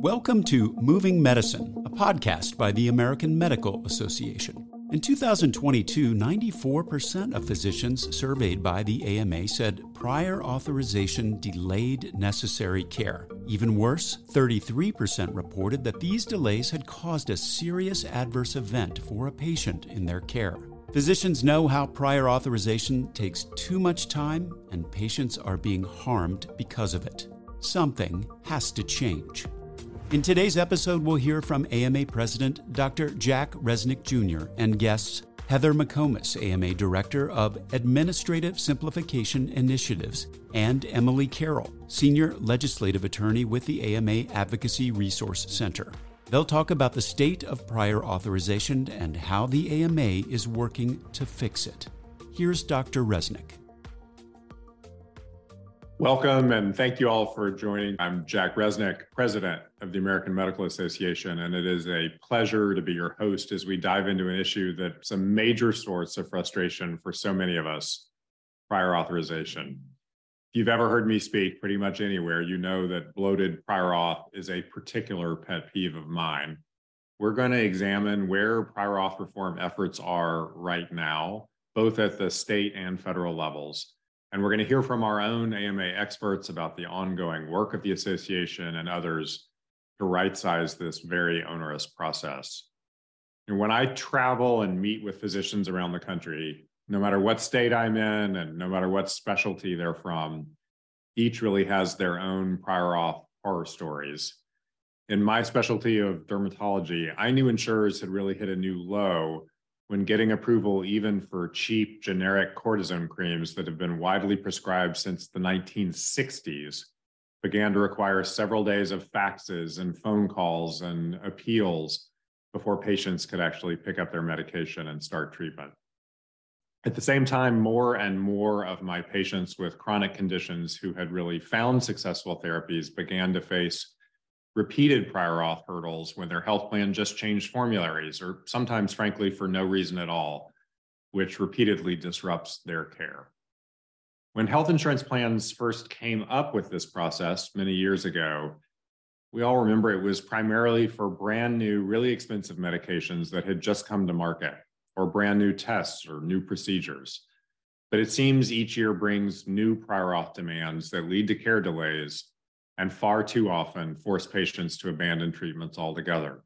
Welcome to Moving Medicine, a podcast by the American Medical Association. In 2022, 94% of physicians surveyed by the AMA said prior authorization delayed necessary care. Even worse, 33% reported that these delays had caused a serious adverse event for a patient in their care. Physicians know how prior authorization takes too much time and patients are being harmed because of it. Something has to change. In today's episode, we'll hear from AMA President Dr. Jack Resneck Jr. and guests Heather McComas, AMA Director of Administrative Simplification Initiatives, and Emily Carroll, Senior Legislative Attorney with the AMA Advocacy Resource Center. They'll talk about the state of prior authorization and how the AMA is working to fix it. Here's Dr. Resneck. Welcome and thank you all for joining. I'm Jack Resneck, President of the American Medical Association, and it is a pleasure to be your host as we dive into an issue that's a major source of frustration for so many of us prior authorization. If you've ever heard me speak pretty much anywhere, you know that bloated prior auth is a particular pet peeve of mine. We're going to examine where prior auth reform efforts are right now, both at the state and federal levels and we're going to hear from our own AMA experts about the ongoing work of the association and others to right size this very onerous process. And when I travel and meet with physicians around the country, no matter what state I'm in and no matter what specialty they're from, each really has their own prior auth horror stories. In my specialty of dermatology, I knew insurers had really hit a new low when getting approval even for cheap generic cortisone creams that have been widely prescribed since the 1960s began to require several days of faxes and phone calls and appeals before patients could actually pick up their medication and start treatment. At the same time, more and more of my patients with chronic conditions who had really found successful therapies began to face repeated prior auth hurdles when their health plan just changed formularies, or sometimes, frankly, for no reason at all, which repeatedly disrupts their care. When health insurance plans first came up with this process many years ago, we all remember it was primarily for brand new, really expensive medications that had just come to market, or brand new tests or new procedures. But it seems each year brings new prior auth demands that lead to care delays and far too often force patients to abandon treatments altogether.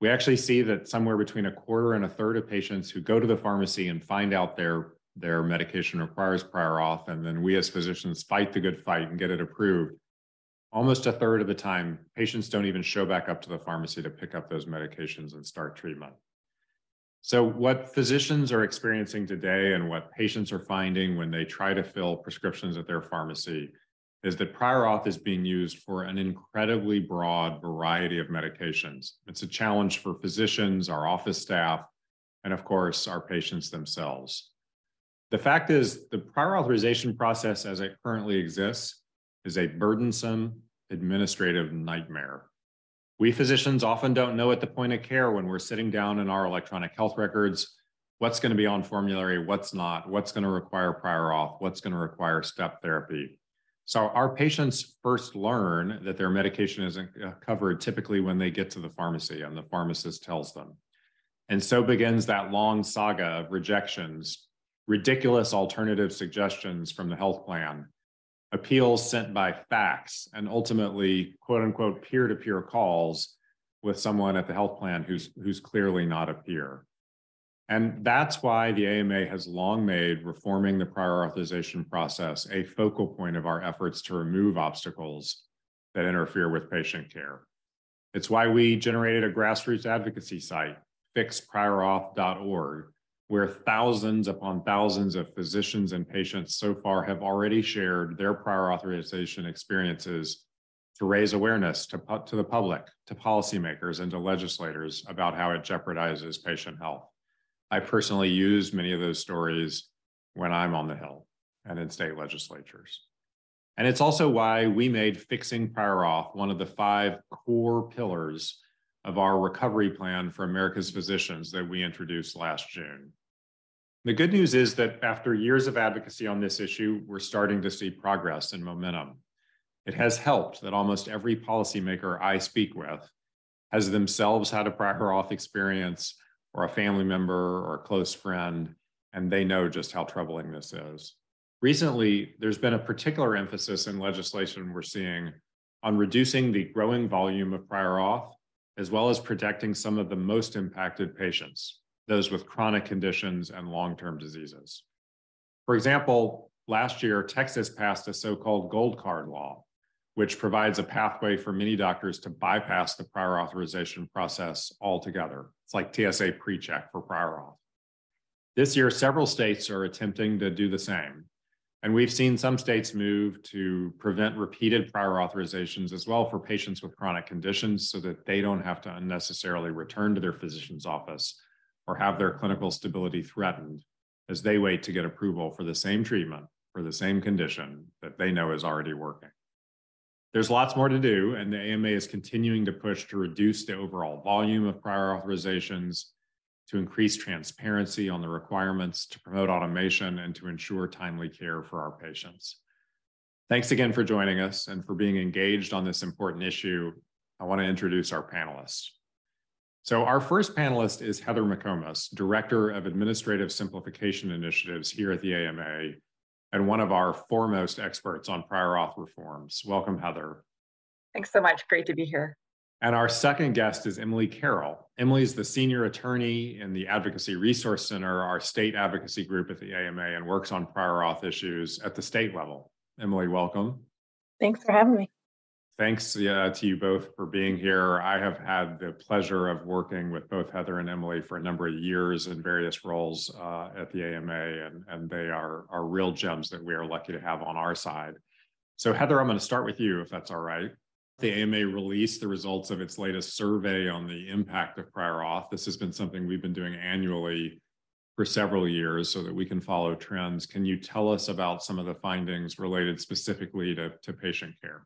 We actually see that somewhere between a quarter and a third of patients who go to the pharmacy and find out their, their medication requires prior auth, and then we as physicians fight the good fight and get it approved. Almost a third of the time, patients don't even show back up to the pharmacy to pick up those medications and start treatment. So, what physicians are experiencing today and what patients are finding when they try to fill prescriptions at their pharmacy is that prior auth is being used for an incredibly broad variety of medications. It's a challenge for physicians, our office staff, and of course, our patients themselves. The fact is, the prior authorization process as it currently exists is a burdensome administrative nightmare. We physicians often don't know at the point of care when we're sitting down in our electronic health records what's going to be on formulary, what's not, what's going to require prior auth, what's going to require step therapy. So our patients first learn that their medication isn't uh, covered typically when they get to the pharmacy and the pharmacist tells them. And so begins that long saga of rejections, ridiculous alternative suggestions from the health plan, appeals sent by fax, and ultimately, quote unquote, peer to peer calls with someone at the health plan who's, who's clearly not a peer. And that's why the AMA has long made reforming the prior authorization process a focal point of our efforts to remove obstacles that interfere with patient care. It's why we generated a grassroots advocacy site, fixpriorauth.org, where thousands upon thousands of physicians and patients so far have already shared their prior authorization experiences to raise awareness to, to the public, to policymakers, and to legislators about how it jeopardizes patient health. I personally use many of those stories when I'm on the Hill and in state legislatures. And it's also why we made fixing prior auth one of the five core pillars of our recovery plan for America's physicians that we introduced last June. The good news is that after years of advocacy on this issue, we're starting to see progress and momentum. It has helped that almost every policymaker I speak with has themselves had a prior auth experience or a family member or a close friend, and they know just how troubling this is. Recently, there's been a particular emphasis in legislation we're seeing on reducing the growing volume of prior auth, as well as protecting some of the most impacted patients, those with chronic conditions and long-term diseases. For example, last year, Texas passed a so-called gold card law, which provides a pathway for many doctors to bypass the prior authorization process altogether. It's like TSA PreCheck for prior auth. This year, several states are attempting to do the same. And we've seen some states move to prevent repeated prior authorizations as well for patients with chronic conditions so that they don't have to unnecessarily return to their physician's office or have their clinical stability threatened as they wait to get approval for the same treatment for the same condition that they know is already working. There's lots more to do, and the AMA is continuing to push to reduce the overall volume of prior authorizations, to increase transparency on the requirements, to promote automation, and to ensure timely care for our patients. Thanks again for joining us and for being engaged on this important issue. I want to introduce our panelists. So, our first panelist is Heather McComas, Director of Administrative Simplification Initiatives here at the AMA, and one of our foremost experts on prior auth reforms. Welcome, Heather. Thanks so much. Great to be here. And our second guest is Emily Carroll. Emily is the senior attorney in the Advocacy Resource Center, our state advocacy group at the AMA, and works on prior auth issues at the state level. Emily, welcome. Thanks for having me. Thanks uh, to you both for being here. I have had the pleasure of working with both Heather and Emily for a number of years in various roles uh, at the AMA, and, and they are, are real gems that we are lucky to have on our side. So, Heather, I'm going to start with you, if that's all right. The AMA released the results of its latest survey on the impact of prior auth. This has been something we've been doing annually for several years so that we can follow trends. Can you tell us about some of the findings related specifically to, to patient care?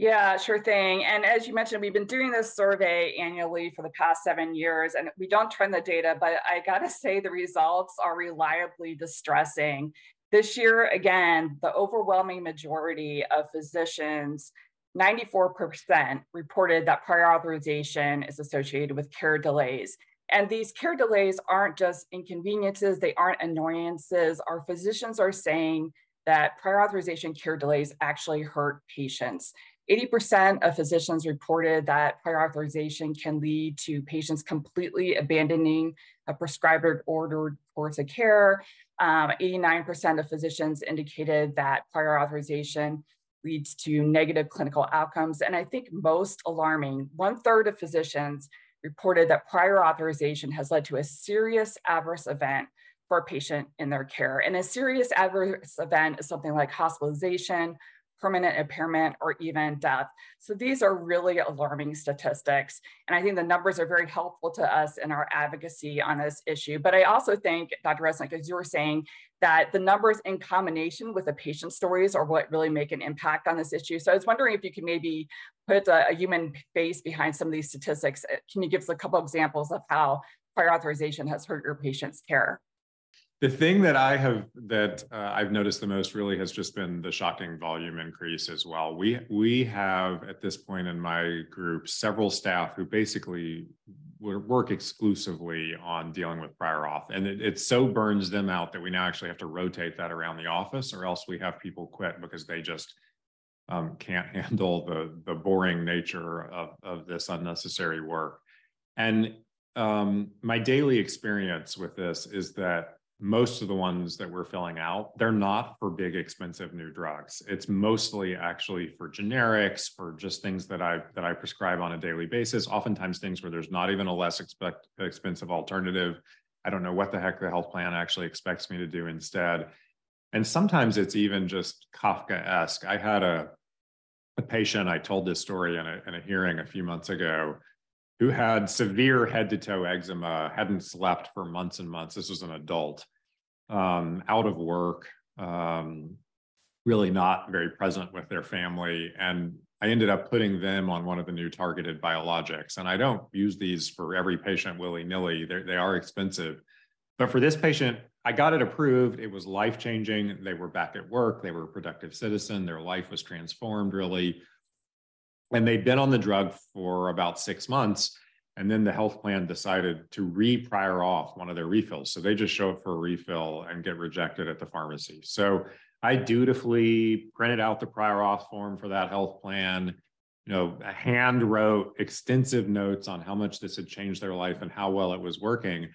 Yeah, sure thing. And as you mentioned, we've been doing this survey annually for the past seven years, and we don't trend the data, but I gotta say the results are reliably distressing. This year, again, the overwhelming majority of physicians, 94%, reported that prior authorization is associated with care delays. And these care delays aren't just inconveniences, they aren't annoyances. Our physicians are saying that prior authorization care delays actually hurt patients. 80% of physicians reported that prior authorization can lead to patients completely abandoning a prescribed or ordered course of care. 89% um, of physicians indicated that prior authorization leads to negative clinical outcomes. And I think most alarming, one third of physicians reported that prior authorization has led to a serious adverse event for a patient in their care. And a serious adverse event is something like hospitalization, permanent impairment, or even death. So these are really alarming statistics. And I think the numbers are very helpful to us in our advocacy on this issue. But I also think, Dr. Resneck, as you were saying, that the numbers in combination with the patient stories are what really make an impact on this issue. So I was wondering if you could maybe put a, a human face behind some of these statistics. Can you give us a couple examples of how prior authorization has hurt your patient's care? The thing that I have that uh, I've noticed the most really has just been the shocking volume increase as well. We we have at this point in my group several staff who basically work exclusively on dealing with prior auth, and it, it so burns them out that we now actually have to rotate that around the office, or else we have people quit because they just um, can't handle the the boring nature of of this unnecessary work. And um, my daily experience with this is that most of the ones that we're filling out, they're not for big, expensive new drugs. It's mostly actually for generics, for just things that I that I prescribe on a daily basis. Oftentimes, things where there's not even a less expect, expensive alternative. I don't know what the heck the health plan actually expects me to do instead. And sometimes it's even just Kafka-esque. I had a a patient. I told this story in a in a hearing a few months ago who had severe head to toe eczema, hadn't slept for months and months. This was an adult, um, out of work, um, really not very present with their family. And I ended up putting them on one of the new targeted biologics. And I don't use these for every patient willy nilly, they are expensive. But for this patient, I got it approved. It was life changing. They were back at work. They were a productive citizen. Their life was transformed, really. And they'd been on the drug for about six months. And then the health plan decided to re prior auth one of their refills. So they just show up for a refill and get rejected at the pharmacy. So I dutifully printed out the prior auth form for that health plan, you know, hand wrote extensive notes on how much this had changed their life and how well it was working,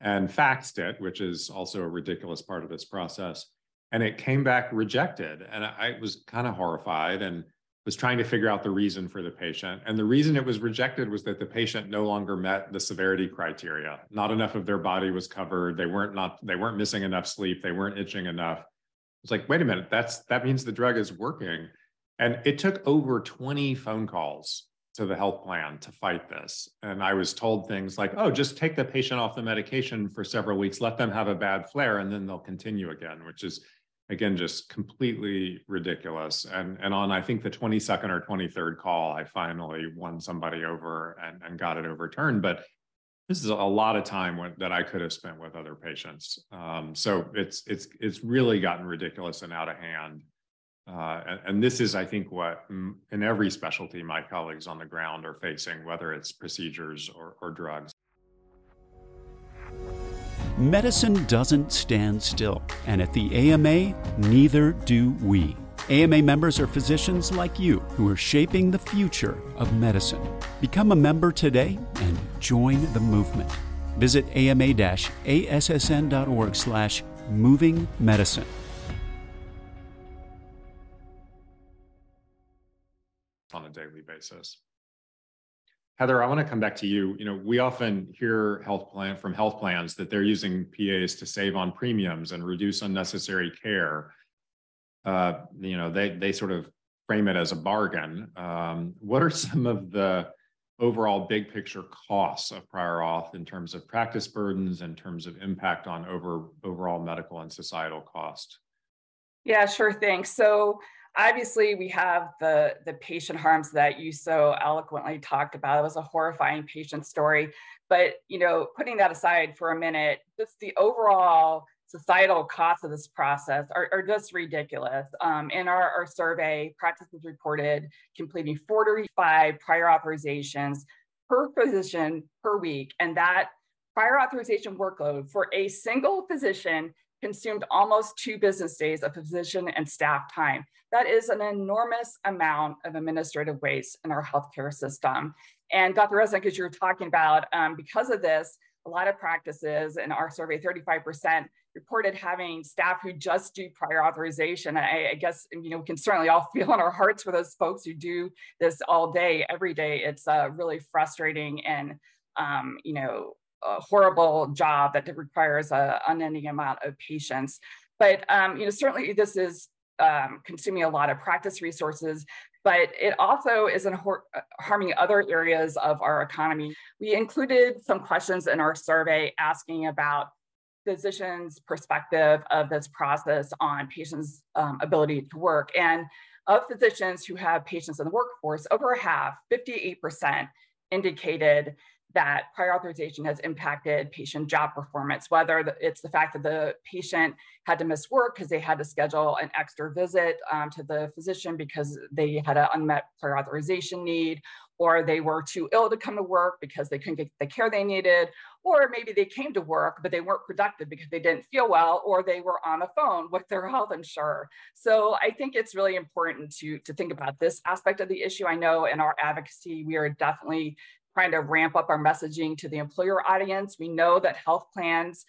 and faxed it, which is also a ridiculous part of this process. And it came back rejected. And I was kind of horrified and was trying to figure out the reason for the patient. And the reason it was rejected was that the patient no longer met the severity criteria. Not enough of their body was covered. They weren't not they weren't missing enough sleep. They weren't itching enough. It's like, wait a minute, that's that means the drug is working. And it took over 20 phone calls to the health plan to fight this. And I was told things like, oh, just take the patient off the medication for several weeks, let them have a bad flare, and then they'll continue again, which is again just completely ridiculous. And and on I think the 22nd or 23rd call, I finally won somebody over and, and got it overturned. But this is a lot of time when, that I could have spent with other patients. Um, so it's it's it's really gotten ridiculous and out of hand. Uh, and, and, this is, I think, what in every specialty my colleagues on the ground are facing, whether it's procedures or, or drugs. Medicine doesn't stand still, and at the AMA, neither do we. AMA members are physicians like you who are shaping the future of medicine. Become a member today and join the movement. Visit ama-assn.org slash moving medicine. On a daily basis. Heather, I want to come back to you. You know, we often hear health plan from health plans that they're using PAs to save on premiums and reduce unnecessary care uh, you know, they they sort of frame it as a bargain. Um, what are some of the overall big picture costs of prior auth in terms of practice burdens, in terms of impact on over overall medical and societal cost? Yeah, sure thing. So obviously we have the the patient harms that you so eloquently talked about. It was a horrifying patient story. But you know, putting that aside for a minute, just the overall societal costs of this process are, are just ridiculous. Um, in our, our survey, practices reported completing 45 prior authorizations per physician per week, and that prior authorization workload for a single physician consumed almost two business days of physician and staff time. That is an enormous amount of administrative waste in our healthcare system. And Dr. Resneck, as you're talking about, um, because of this, a lot of practices in our survey, 35% reported having staff who just do prior authorization. I, I, guess you know we can certainly all feel in our hearts for those folks who do this all day, every day. It's uh, really frustrating and um, you know a horrible job that requires an unending amount of patience. But um, you know certainly this is um, consuming a lot of practice resources, but it also is in harming other areas of our economy. We included some questions in our survey asking about physician's perspective of this process on patients' um, ability to work. And of physicians who have patients in the workforce, over half, 58%, indicated that prior authorization has impacted patient job performance, whether it's the fact that the patient had to miss work because they had to schedule an extra visit um, to the physician because they had an unmet prior authorization need, or they were too ill to come to work because they couldn't get the care they needed, or maybe they came to work, but they weren't productive because they didn't feel well, or they were on the phone with their health insurer. So I think it's really important to, to think about this aspect of the issue. I know in our advocacy, we are definitely trying to ramp up our messaging to the employer audience. We know that health plans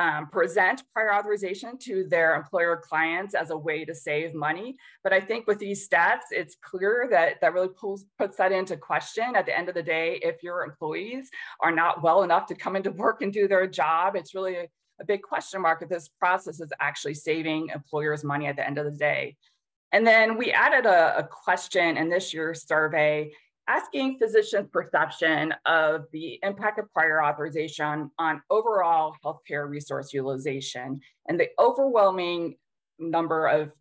um, present prior authorization to their employer clients as a way to save money. But I think with these stats, it's clear that that really pulls, puts that into question. At the end of the day, if your employees are not well enough to come into work and do their job, it's really a, a big question mark if this process is actually saving employers money at the end of the day. And then we added a, a question in this year's survey asking physicians' perception of the impact of prior authorization on overall healthcare resource utilization. And the overwhelming number of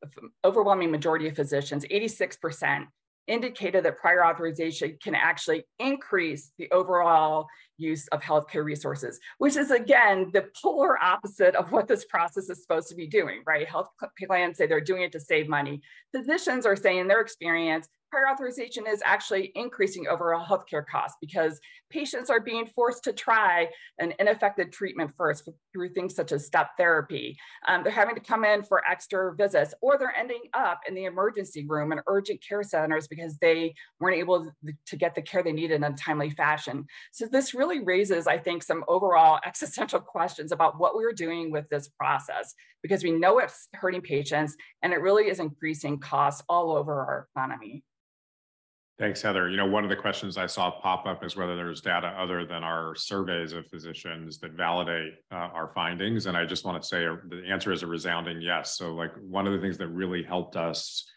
overwhelming majority of physicians, 86%, indicated that prior authorization can actually increase the overall use of healthcare resources, which is again the polar opposite of what this process is supposed to be doing, right? Health plans say they're doing it to save money. Physicians are saying in their experience, prior authorization is actually increasing overall healthcare costs because patients are being forced to try an ineffective treatment first through things such as step therapy. Um, they're having to come in for extra visits, or they're ending up in the emergency room and urgent care centers because they weren't able to get the care they needed in a timely fashion. So this really raises, I think, some overall existential questions about what we're doing with this process because we know it's hurting patients and it really is increasing costs all over our economy. Thanks, Heather. You know, one of the questions I saw pop up is whether there's data other than our surveys of physicians that validate uh, our findings. And I just want to say uh, the answer is a resounding yes. So, like, one of the things that really helped us,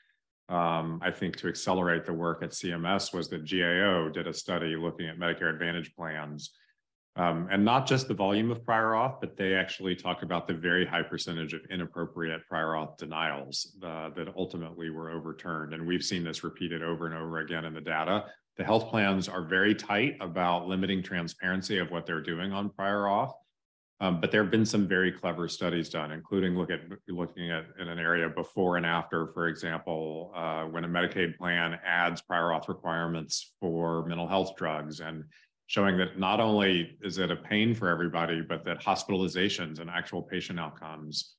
um, I think, to accelerate the work at CMS was that GAO did a study looking at Medicare Advantage plans um, and not just the volume of prior auth, but they actually talk about the very high percentage of inappropriate prior auth denials uh, that ultimately were overturned. And we've seen this repeated over and over again in the data. The health plans are very tight about limiting transparency of what they're doing on prior auth. Um, but there have been some very clever studies done, including look at looking at in an area before and after, for example, uh, when a Medicaid plan adds prior auth requirements for mental health drugs and showing that not only is it a pain for everybody, but that hospitalizations and actual patient outcomes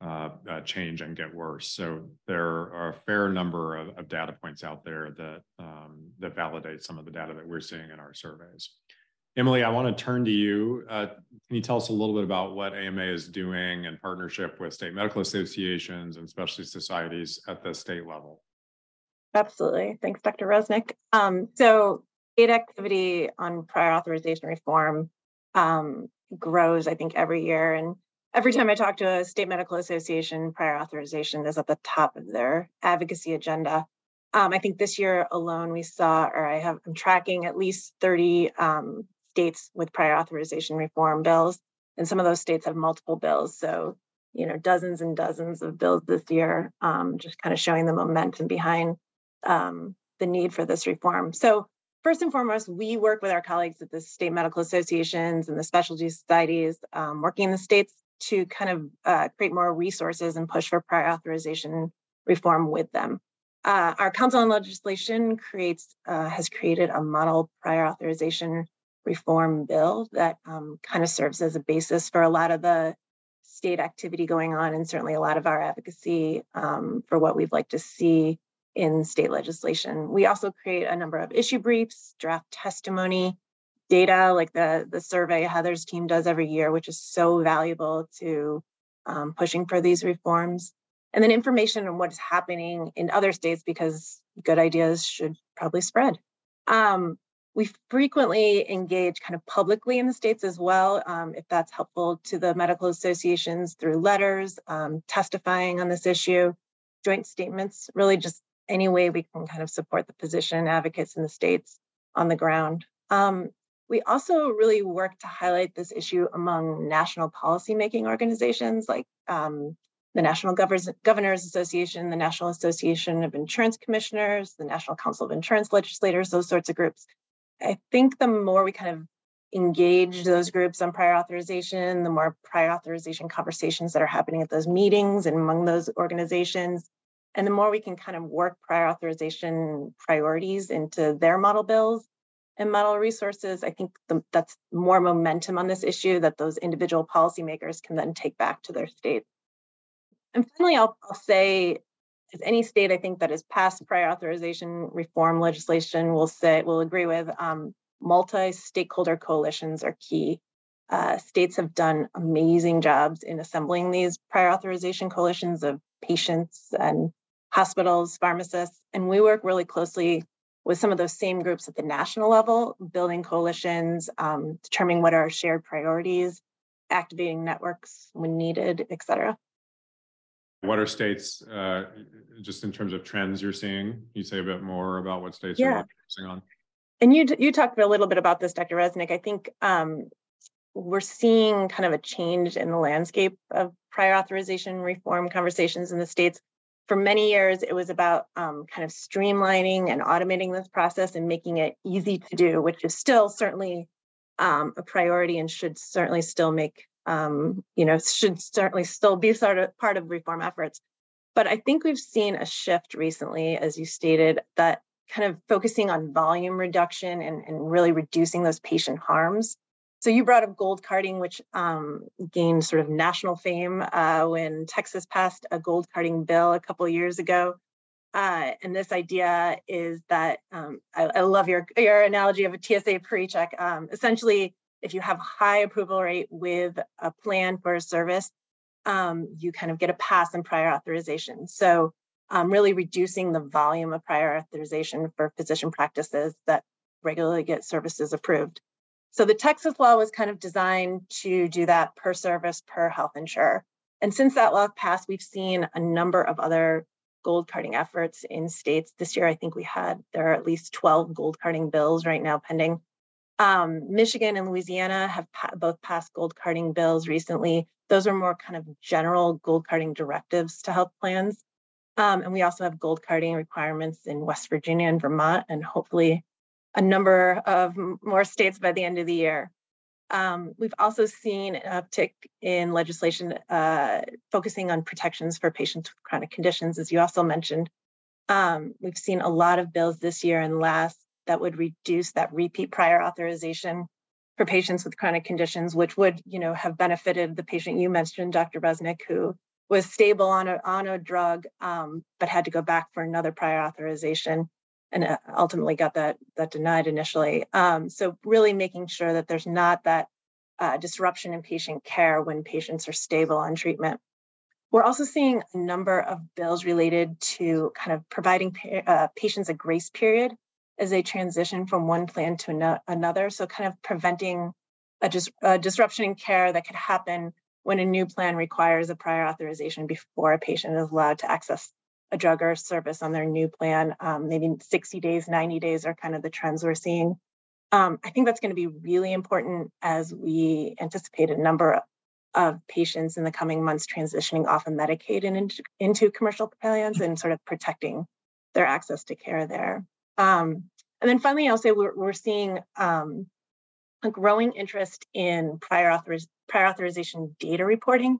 uh, uh, change and get worse. So there are a fair number of, of data points out there that um, that validate some of the data that we're seeing in our surveys. Emily, I want to turn to you. Uh, can you tell us a little bit about what AMA is doing in partnership with state medical associations and specialty societies at the state level? Absolutely. Thanks, Dr. Resneck. Um, so state activity on prior authorization reform um, grows, I think, every year. And every time I talk to a state medical association, prior authorization is at the top of their advocacy agenda. Um, I think this year alone, we saw, or I have, I'm tracking at least 30 um, states with prior authorization reform bills. And some of those states have multiple bills. So, you know, dozens and dozens of bills this year, um, just kind of showing the momentum behind um, the need for this reform. So, first and foremost, we work with our colleagues at the state medical associations and the specialty societies um, working in the states to kind of uh, create more resources and push for prior authorization reform with them. Uh, our council on legislation creates uh, has created a model prior authorization reform bill that um, kind of serves as a basis for a lot of the state activity going on and certainly a lot of our advocacy um, for what we'd like to see in state legislation. We also create a number of issue briefs, draft testimony, data like the, the survey Heather's team does every year, which is so valuable to um, pushing for these reforms. And then information on what's happening in other states because good ideas should probably spread. Um, we frequently engage kind of publicly in the states as well, um, if that's helpful to the medical associations through letters, um, testifying on this issue, joint statements, really just any way we can kind of support the physician advocates in the states on the ground. Um, we also really work to highlight this issue among national policymaking organizations like um, the National Governors, Governors Association, the National Association of Insurance Commissioners, the National Council of Insurance Legislators, those sorts of groups. I think the more we kind of engage those groups on prior authorization, the more prior authorization conversations that are happening at those meetings and among those organizations, and the more we can kind of work prior authorization priorities into their model bills and model resources, I think the, that's more momentum on this issue that those individual policymakers can then take back to their states. And finally, I'll, I'll say, if any state I think that has passed prior authorization reform legislation will say will agree with um, multi-stakeholder coalitions are key. Uh, states have done amazing jobs in assembling these prior authorization coalitions of patients and hospitals, pharmacists, and we work really closely with some of those same groups at the national level, building coalitions, um, determining what are our shared priorities, activating networks when needed, et cetera. What are states, uh, just in terms of trends you're seeing? Can you say a bit more about what states yeah. are focusing on? And you you talked a little bit about this, Dr. Resneck. I think um, we're seeing kind of a change in the landscape of prior authorization reform conversations in the states for many years, it was about um, kind of streamlining and automating this process and making it easy to do, which is still certainly um, a priority and should certainly still make, um, you know, should certainly still be sort of part of reform efforts. But I think we've seen a shift recently, as you stated, that kind of focusing on volume reduction and, and really reducing those patient harms so you brought up gold carding, which um, gained sort of national fame uh, when Texas passed a gold carding bill a couple years ago. Uh, and this idea is that um, I, I, love your your analogy of a TSA pre-check. Um, essentially, if you have high approval rate with a plan for a service, um, you kind of get a pass and prior authorization. So um, really reducing the volume of prior authorization for physician practices that regularly get services approved. So the Texas law was kind of designed to do that per service, per health insurer. And since that law passed, we've seen a number of other gold carding efforts in states. This year, I think we had, there are at least 12 gold carding bills right now pending. Um, Michigan and Louisiana have pa- both passed gold carding bills recently. Those are more kind of general gold carding directives to health plans. Um, and we also have gold carding requirements in West Virginia and Vermont, and hopefully a number of more states by the end of the year. Um, we've also seen an uptick in legislation uh, focusing on protections for patients with chronic conditions, as you also mentioned. Um, we've seen a lot of bills this year and last that would reduce that repeat prior authorization for patients with chronic conditions, which would, you know, have benefited the patient you mentioned, Dr. Resneck, who was stable on a on a drug, um, but had to go back for another prior authorization and uh, ultimately got that that denied initially. Um, so really making sure that there's not that uh, disruption in patient care when patients are stable on treatment. We're also seeing a number of bills related to kind of providing pa- uh, patients a grace period as they transition from one plan to no- another. So kind of preventing a, dis- a disruption in care that could happen when a new plan requires a prior authorization before a patient is allowed to access a drug or service on their new plan. Um, maybe 60 days, 90 days are kind of the trends we're seeing. Um, I think that's going to be really important as we anticipate a number of patients in the coming months transitioning off of Medicaid and into, into commercial plans and sort of protecting their access to care there. Um, and then finally, I'll say we're, we're seeing um, a growing interest in prior, authoriz- prior authorization data reporting.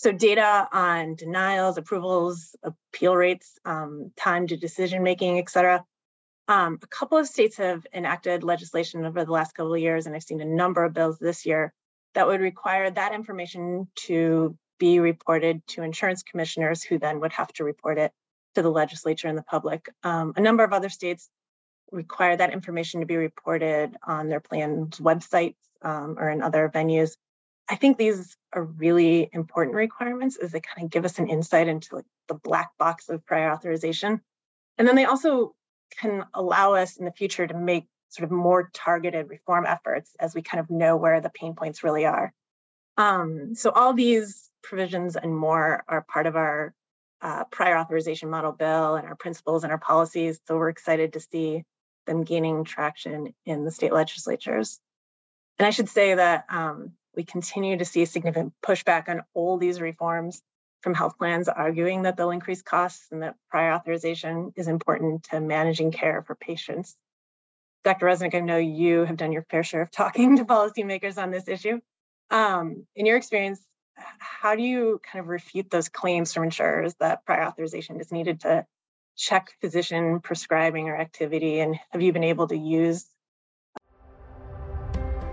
So data on denials, approvals, appeal rates, um, time to decision making, et cetera. Um, a couple of states have enacted legislation over the last couple of years, and I've seen a number of bills this year that would require that information to be reported to insurance commissioners, who then would have to report it to the legislature and the public. Um, a number of other states require that information to be reported on their plan's websites um, or in other venues. I think these are really important requirements as they kind of give us an insight into like the black box of prior authorization. And then they also can allow us in the future to make sort of more targeted reform efforts as we kind of know where the pain points really are. Um, so all these provisions and more are part of our uh, prior authorization model bill and our principles and our policies. So we're excited to see them gaining traction in the state legislatures. And I should say that um, we continue to see significant pushback on all these reforms from health plans arguing that they'll increase costs and that prior authorization is important to managing care for patients. Dr. Resneck, I know you have done your fair share of talking to policymakers on this issue. Um, in your experience, how do you kind of refute those claims from insurers that prior authorization is needed to check physician prescribing or activity? And have you been able to use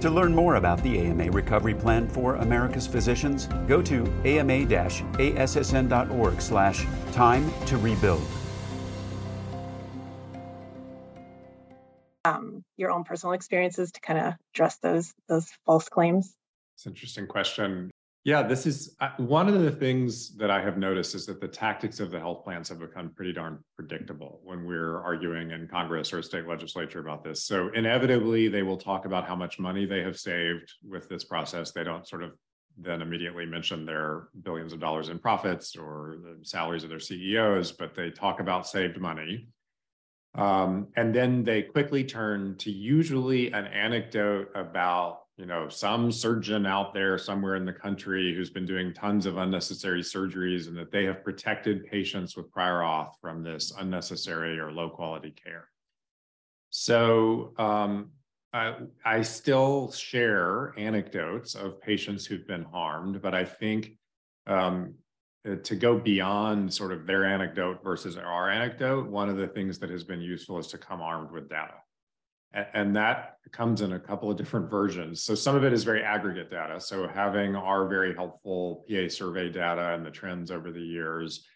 To learn more about the AMA Recovery Plan for America's Physicians, go to ama-assn.org slash time to rebuild. Um, your own personal experiences to kind of address those those false claims? It's an interesting question. Yeah, this is uh, one of the things that I have noticed is that the tactics of the health plans have become pretty darn predictable when we're arguing in Congress or state legislature about this. So inevitably, they will talk about how much money they have saved with this process. They don't sort of then immediately mention their billions of dollars in profits or the salaries of their CEOs, but they talk about saved money. Um, and then they quickly turn to usually an anecdote about you know some surgeon out there somewhere in the country who's been doing tons of unnecessary surgeries and that they have protected patients with prior auth from this unnecessary or low quality care. So um, I, I still share anecdotes of patients who've been harmed, but I think um, uh, to go beyond sort of their anecdote versus our anecdote, one of the things that has been useful is to come armed with data. And, that comes in a couple of different versions. So some of it is very aggregate data. So having our very helpful PA survey data and the trends over the years,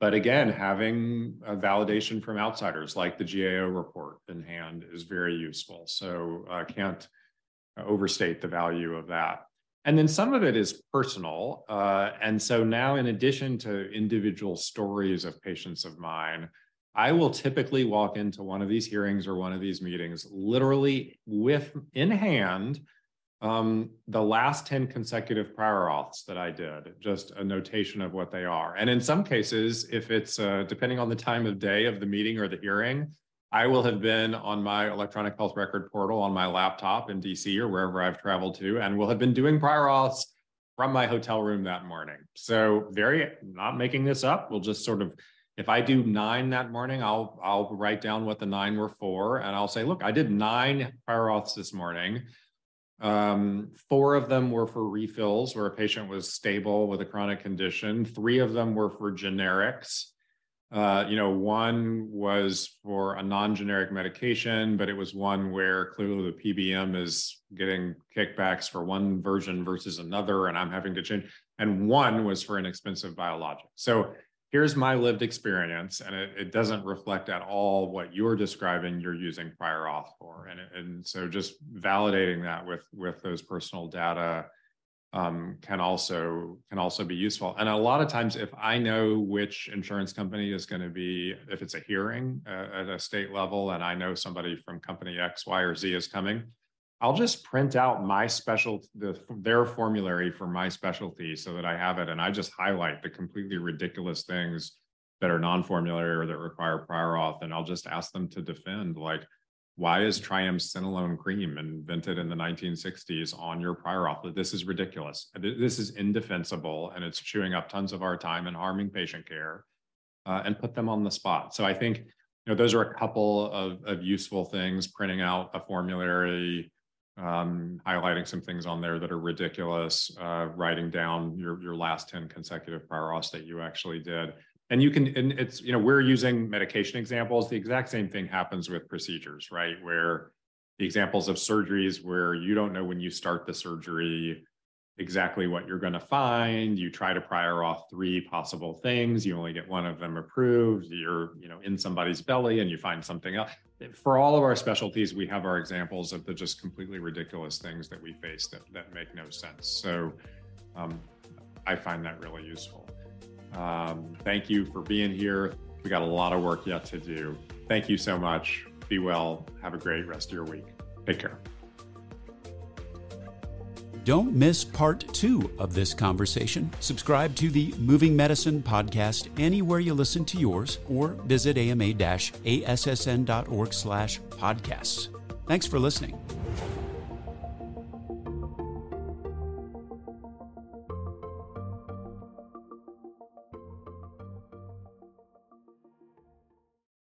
but again, having a validation from outsiders like the GAO report in hand is very useful. So I uh, can't overstate the value of that. And then some of it is personal. Uh, and so now, in addition to individual stories of patients of mine, I will typically walk into one of these hearings or one of these meetings literally with in hand um, the last 10 consecutive prior auths that I did, just a notation of what they are. And in some cases, if it's uh, depending on the time of day of the meeting or the hearing, I will have been on my electronic health record portal on my laptop in DC or wherever I've traveled to, and will have been doing prior auths from my hotel room that morning. So, very not making this up. We'll just sort of, if I do nine that morning, I'll I'll write down what the nine were for, and I'll say, look, I did nine prior auths this morning. Um, four of them were for refills where a patient was stable with a chronic condition. Three of them were for generics. Uh, you know, one was for a non-generic medication, but it was one where clearly the PBM is getting kickbacks for one version versus another, and I'm having to change. And one was for an expensive biologic. So here's my lived experience, and it, it doesn't reflect at all what you're describing you're using prior auth for. And, and so just validating that with with those personal data um, can also can also be useful. And a lot of times, if I know which insurance company is going to be, if it's a hearing uh, at a state level, and I know somebody from company X, Y, or Z is coming, I'll just print out my special the, their formulary for my specialty so that I have it, and I just highlight the completely ridiculous things that are non-formulary or that require prior auth, and I'll just ask them to defend like why is triamcinolone cream invented in the 1960s on your prior auth? This is ridiculous. This is indefensible and it's chewing up tons of our time and harming patient care uh, and put them on the spot. So I think you know those are a couple of, of useful things, printing out a formulary, um, highlighting some things on there that are ridiculous, uh, writing down your, your last 10 consecutive prior auths that you actually did. And you can and it's you know we're using medication examples. The exact same thing happens with procedures right? Where the examples of surgeries where you don't know when you start the surgery exactly what you're going to find. You try to prior auth three possible things. You only get one of them approved. You're you know in somebody's belly and you find something else for all of our specialties we have our examples of the just completely ridiculous things that we face that, that make no sense so um, i find that really useful um, thank you for being here. We got a lot of work yet to do. Thank you so much. Be well. Have a great rest of your week. Take care. Don't miss part two of this conversation. Subscribe to the Moving Medicine podcast anywhere you listen to yours or visit ama-assn.org slash podcasts. Thanks for listening.